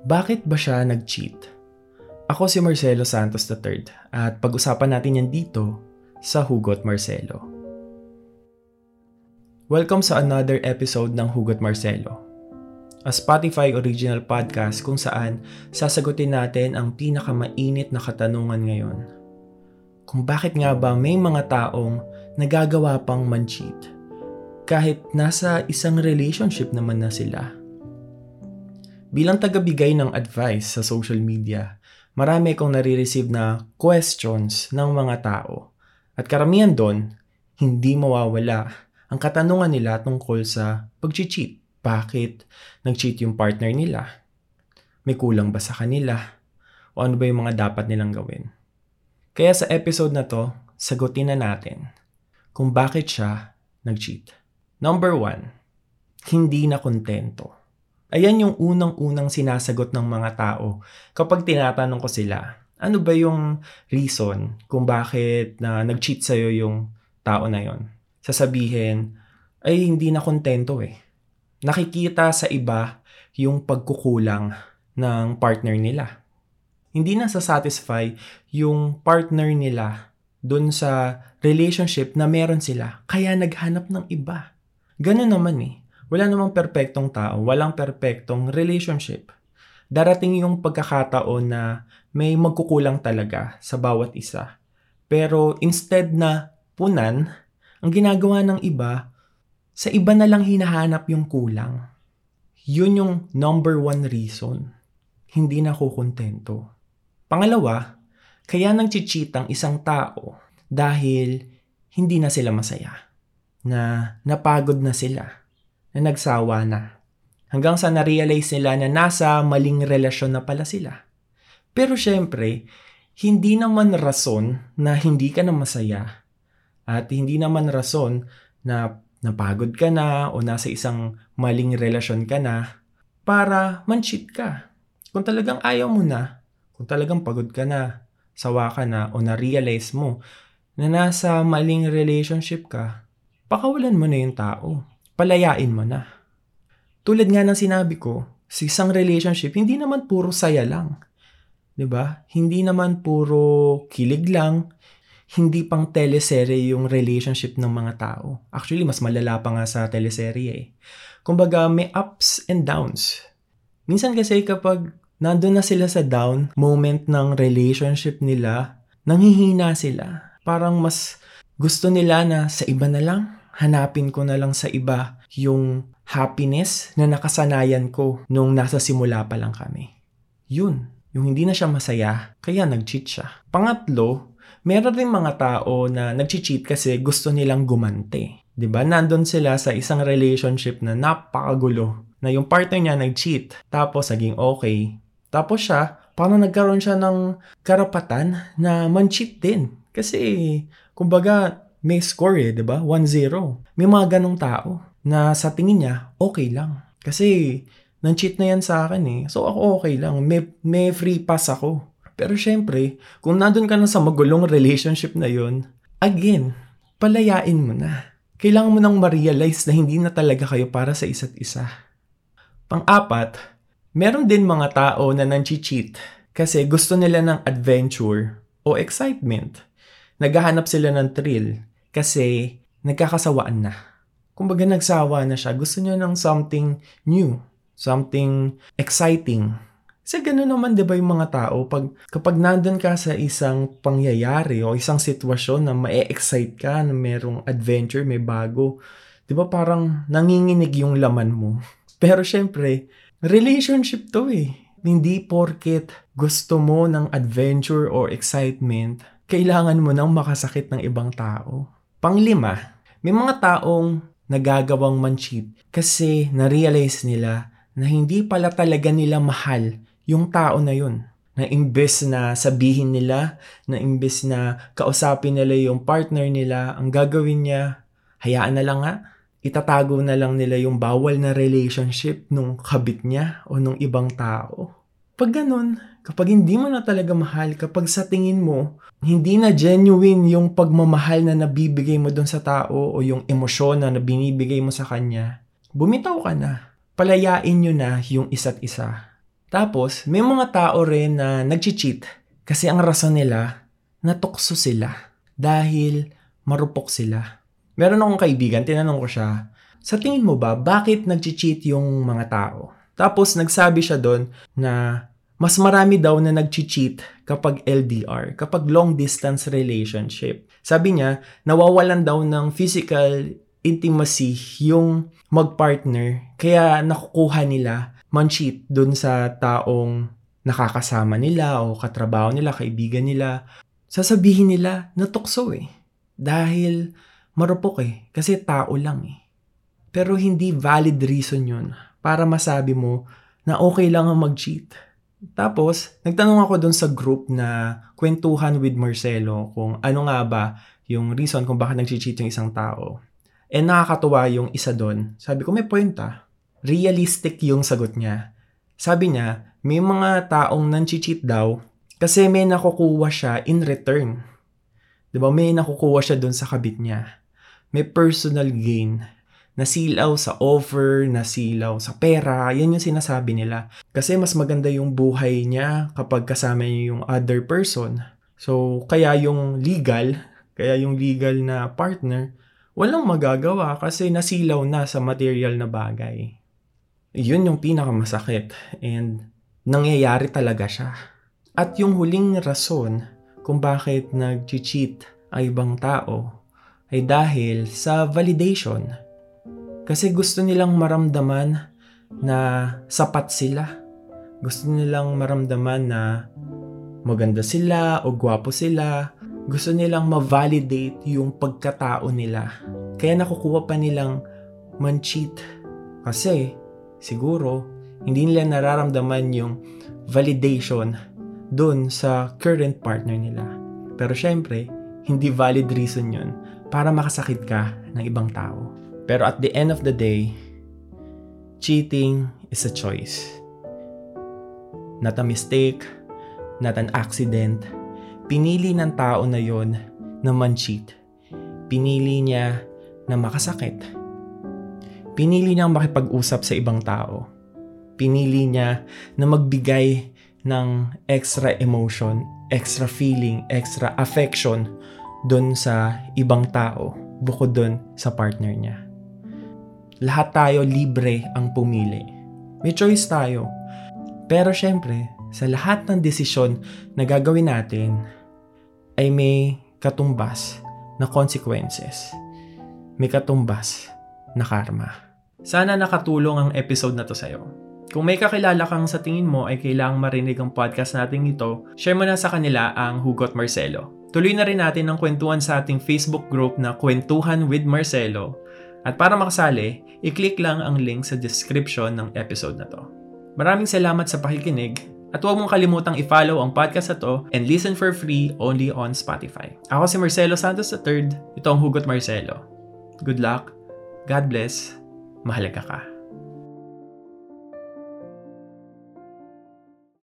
Bakit ba siya nag-cheat? Ako si Marcelo Santos III at pag-usapan natin yan dito sa Hugot Marcelo. Welcome sa another episode ng Hugot Marcelo, a Spotify original podcast kung saan sasagutin natin ang pinakamainit na katanungan ngayon. Kung bakit nga ba may mga taong nagagawa pang man-cheat kahit nasa isang relationship naman na sila. Bilang tagabigay ng advice sa social media, marami akong nare-receive na questions ng mga tao. At karamihan doon, hindi mawawala ang katanungan nila tungkol sa pag-cheat. Bakit nag-cheat yung partner nila? May kulang ba sa kanila? O ano ba yung mga dapat nilang gawin? Kaya sa episode na to, sagutin na natin kung bakit siya nag-cheat. Number one, hindi na kontento. Ayan yung unang-unang sinasagot ng mga tao kapag tinatanong ko sila, ano ba yung reason kung bakit na nag-cheat sa'yo yung tao na yon? Sasabihin, ay hindi na kontento eh. Nakikita sa iba yung pagkukulang ng partner nila. Hindi na satisfy yung partner nila dun sa relationship na meron sila, kaya naghanap ng iba. Ganun naman eh wala namang perpektong tao, walang perpektong relationship. Darating yung pagkakataon na may magkukulang talaga sa bawat isa. Pero instead na punan, ang ginagawa ng iba, sa iba na lang hinahanap yung kulang. Yun yung number one reason. Hindi na kukontento. Pangalawa, kaya nang cheat ang isang tao dahil hindi na sila masaya. Na napagod na sila na nagsawa na. Hanggang sa na-realize nila na nasa maling relasyon na pala sila. Pero syempre, hindi naman rason na hindi ka na masaya. At hindi naman rason na napagod ka na o nasa isang maling relasyon ka na para man-cheat ka. Kung talagang ayaw mo na, kung talagang pagod ka na, sawa ka na o na-realize mo na nasa maling relationship ka, pakawalan mo na yung tao palayain mo na. Tulad nga ng sinabi ko, sa isang relationship, hindi naman puro saya lang. 'Di ba? Hindi naman puro kilig lang, hindi pang teleserye yung relationship ng mga tao. Actually, mas malala pa nga sa teleserye eh. Kumbaga, may ups and downs. Minsan kasi kapag nandun na sila sa down moment ng relationship nila, nanghihina sila. Parang mas gusto nila na sa iba na lang, hanapin ko na lang sa iba yung happiness na nakasanayan ko nung nasa simula pa lang kami. Yun, yung hindi na siya masaya, kaya nag-cheat siya. Pangatlo, meron rin mga tao na nag-cheat kasi gusto nilang gumante. 'Di ba? Nandun sila sa isang relationship na napakagulo na yung partner niya nag-cheat tapos naging okay. Tapos siya, parang nagkaroon siya ng karapatan na man-cheat din. Kasi, kumbaga, may score eh, di ba? 1-0. May mga ganong tao na sa tingin niya, okay lang. Kasi, nang-cheat na yan sa akin eh. So, ako okay lang. May, may free pass ako. Pero syempre, kung nandun ka na sa magulong relationship na yon again, palayain mo na. Kailangan mo nang ma-realize na hindi na talaga kayo para sa isa't isa. Pang-apat, meron din mga tao na nang-cheat kasi gusto nila ng adventure o excitement. Naghahanap sila ng thrill kasi nagkakasawaan na. Kumbaga nagsawa na siya. Gusto niya ng something new. Something exciting. Kasi gano'n naman 'di ba yung mga tao pag kapag nandun ka sa isang pangyayari o isang sitwasyon na ma-excite ka na merong adventure, may bago, 'di ba parang nanginginig yung laman mo. Pero syempre, relationship 'to eh. Hindi porket gusto mo ng adventure or excitement, kailangan mo nang makasakit ng ibang tao. Panglima, may mga taong nagagawang man-cheat kasi na-realize nila na hindi pala talaga nila mahal yung tao na yun. Na imbes na sabihin nila, na imbes na kausapin nila yung partner nila, ang gagawin niya, hayaan na lang nga, itatago na lang nila yung bawal na relationship nung kabit niya o nung ibang tao. Pag ganun, kapag hindi mo na talaga mahal, kapag sa tingin mo, hindi na genuine yung pagmamahal na nabibigay mo dun sa tao o yung emosyon na binibigay mo sa kanya, bumitaw ka na. Palayain nyo na yung isa't isa. Tapos, may mga tao rin na nag-cheat kasi ang rason nila, natukso sila dahil marupok sila. Meron akong kaibigan, tinanong ko siya, sa tingin mo ba, bakit nag-cheat yung mga tao? Tapos, nagsabi siya doon na mas marami daw na nag-cheat kapag LDR, kapag long distance relationship. Sabi niya, nawawalan daw ng physical intimacy yung magpartner, kaya nakukuha nila man-cheat dun sa taong nakakasama nila o katrabaho nila, kaibigan nila. Sasabihin nila, natukso eh. Dahil marupok eh, kasi tao lang eh. Pero hindi valid reason yun para masabi mo na okay lang ang mag-cheat tapos, nagtanong ako doon sa group na kwentuhan with Marcelo kung ano nga ba yung reason kung bakit nag-cheat yung isang tao. And nakakatuwa yung isa doon. Sabi ko, may point ah. Realistic yung sagot niya. Sabi niya, may mga taong nang-cheat daw kasi may nakukuha siya in return. 'Di ba? May nakukuha siya doon sa kabit niya. May personal gain nasilaw sa offer, nasilaw sa pera, yan yung sinasabi nila. Kasi mas maganda yung buhay niya kapag kasama niya yung other person. So, kaya yung legal, kaya yung legal na partner, walang magagawa kasi nasilaw na sa material na bagay. Yun yung pinakamasakit and nangyayari talaga siya. At yung huling rason kung bakit nag-cheat ang ibang tao ay dahil sa validation kasi gusto nilang maramdaman na sapat sila. Gusto nilang maramdaman na maganda sila o gwapo sila. Gusto nilang ma-validate yung pagkatao nila. Kaya nakukuha pa nilang man-cheat. Kasi siguro hindi nila nararamdaman yung validation dun sa current partner nila. Pero syempre, hindi valid reason yun para makasakit ka ng ibang tao. Pero at the end of the day, cheating is a choice. Not a mistake, not an accident. Pinili ng tao na yon na man-cheat. Pinili niya na makasakit. Pinili niyang makipag-usap sa ibang tao. Pinili niya na magbigay ng extra emotion, extra feeling, extra affection doon sa ibang tao bukod doon sa partner niya lahat tayo libre ang pumili. May choice tayo. Pero syempre, sa lahat ng desisyon na gagawin natin, ay may katumbas na consequences. May katumbas na karma. Sana nakatulong ang episode na to sa'yo. Kung may kakilala kang sa tingin mo ay kailangang marinig ang podcast natin ito, share mo na sa kanila ang Hugot Marcelo. Tuloy na rin natin ang kwentuhan sa ating Facebook group na Kwentuhan with Marcelo at para makasali, i-click lang ang link sa description ng episode na to. Maraming salamat sa pakikinig at huwag mong kalimutang i-follow ang podcast na to and listen for free only on Spotify. Ako si Marcelo Santos III. Ito ang Hugot Marcelo. Good luck. God bless. Mahalaga ka.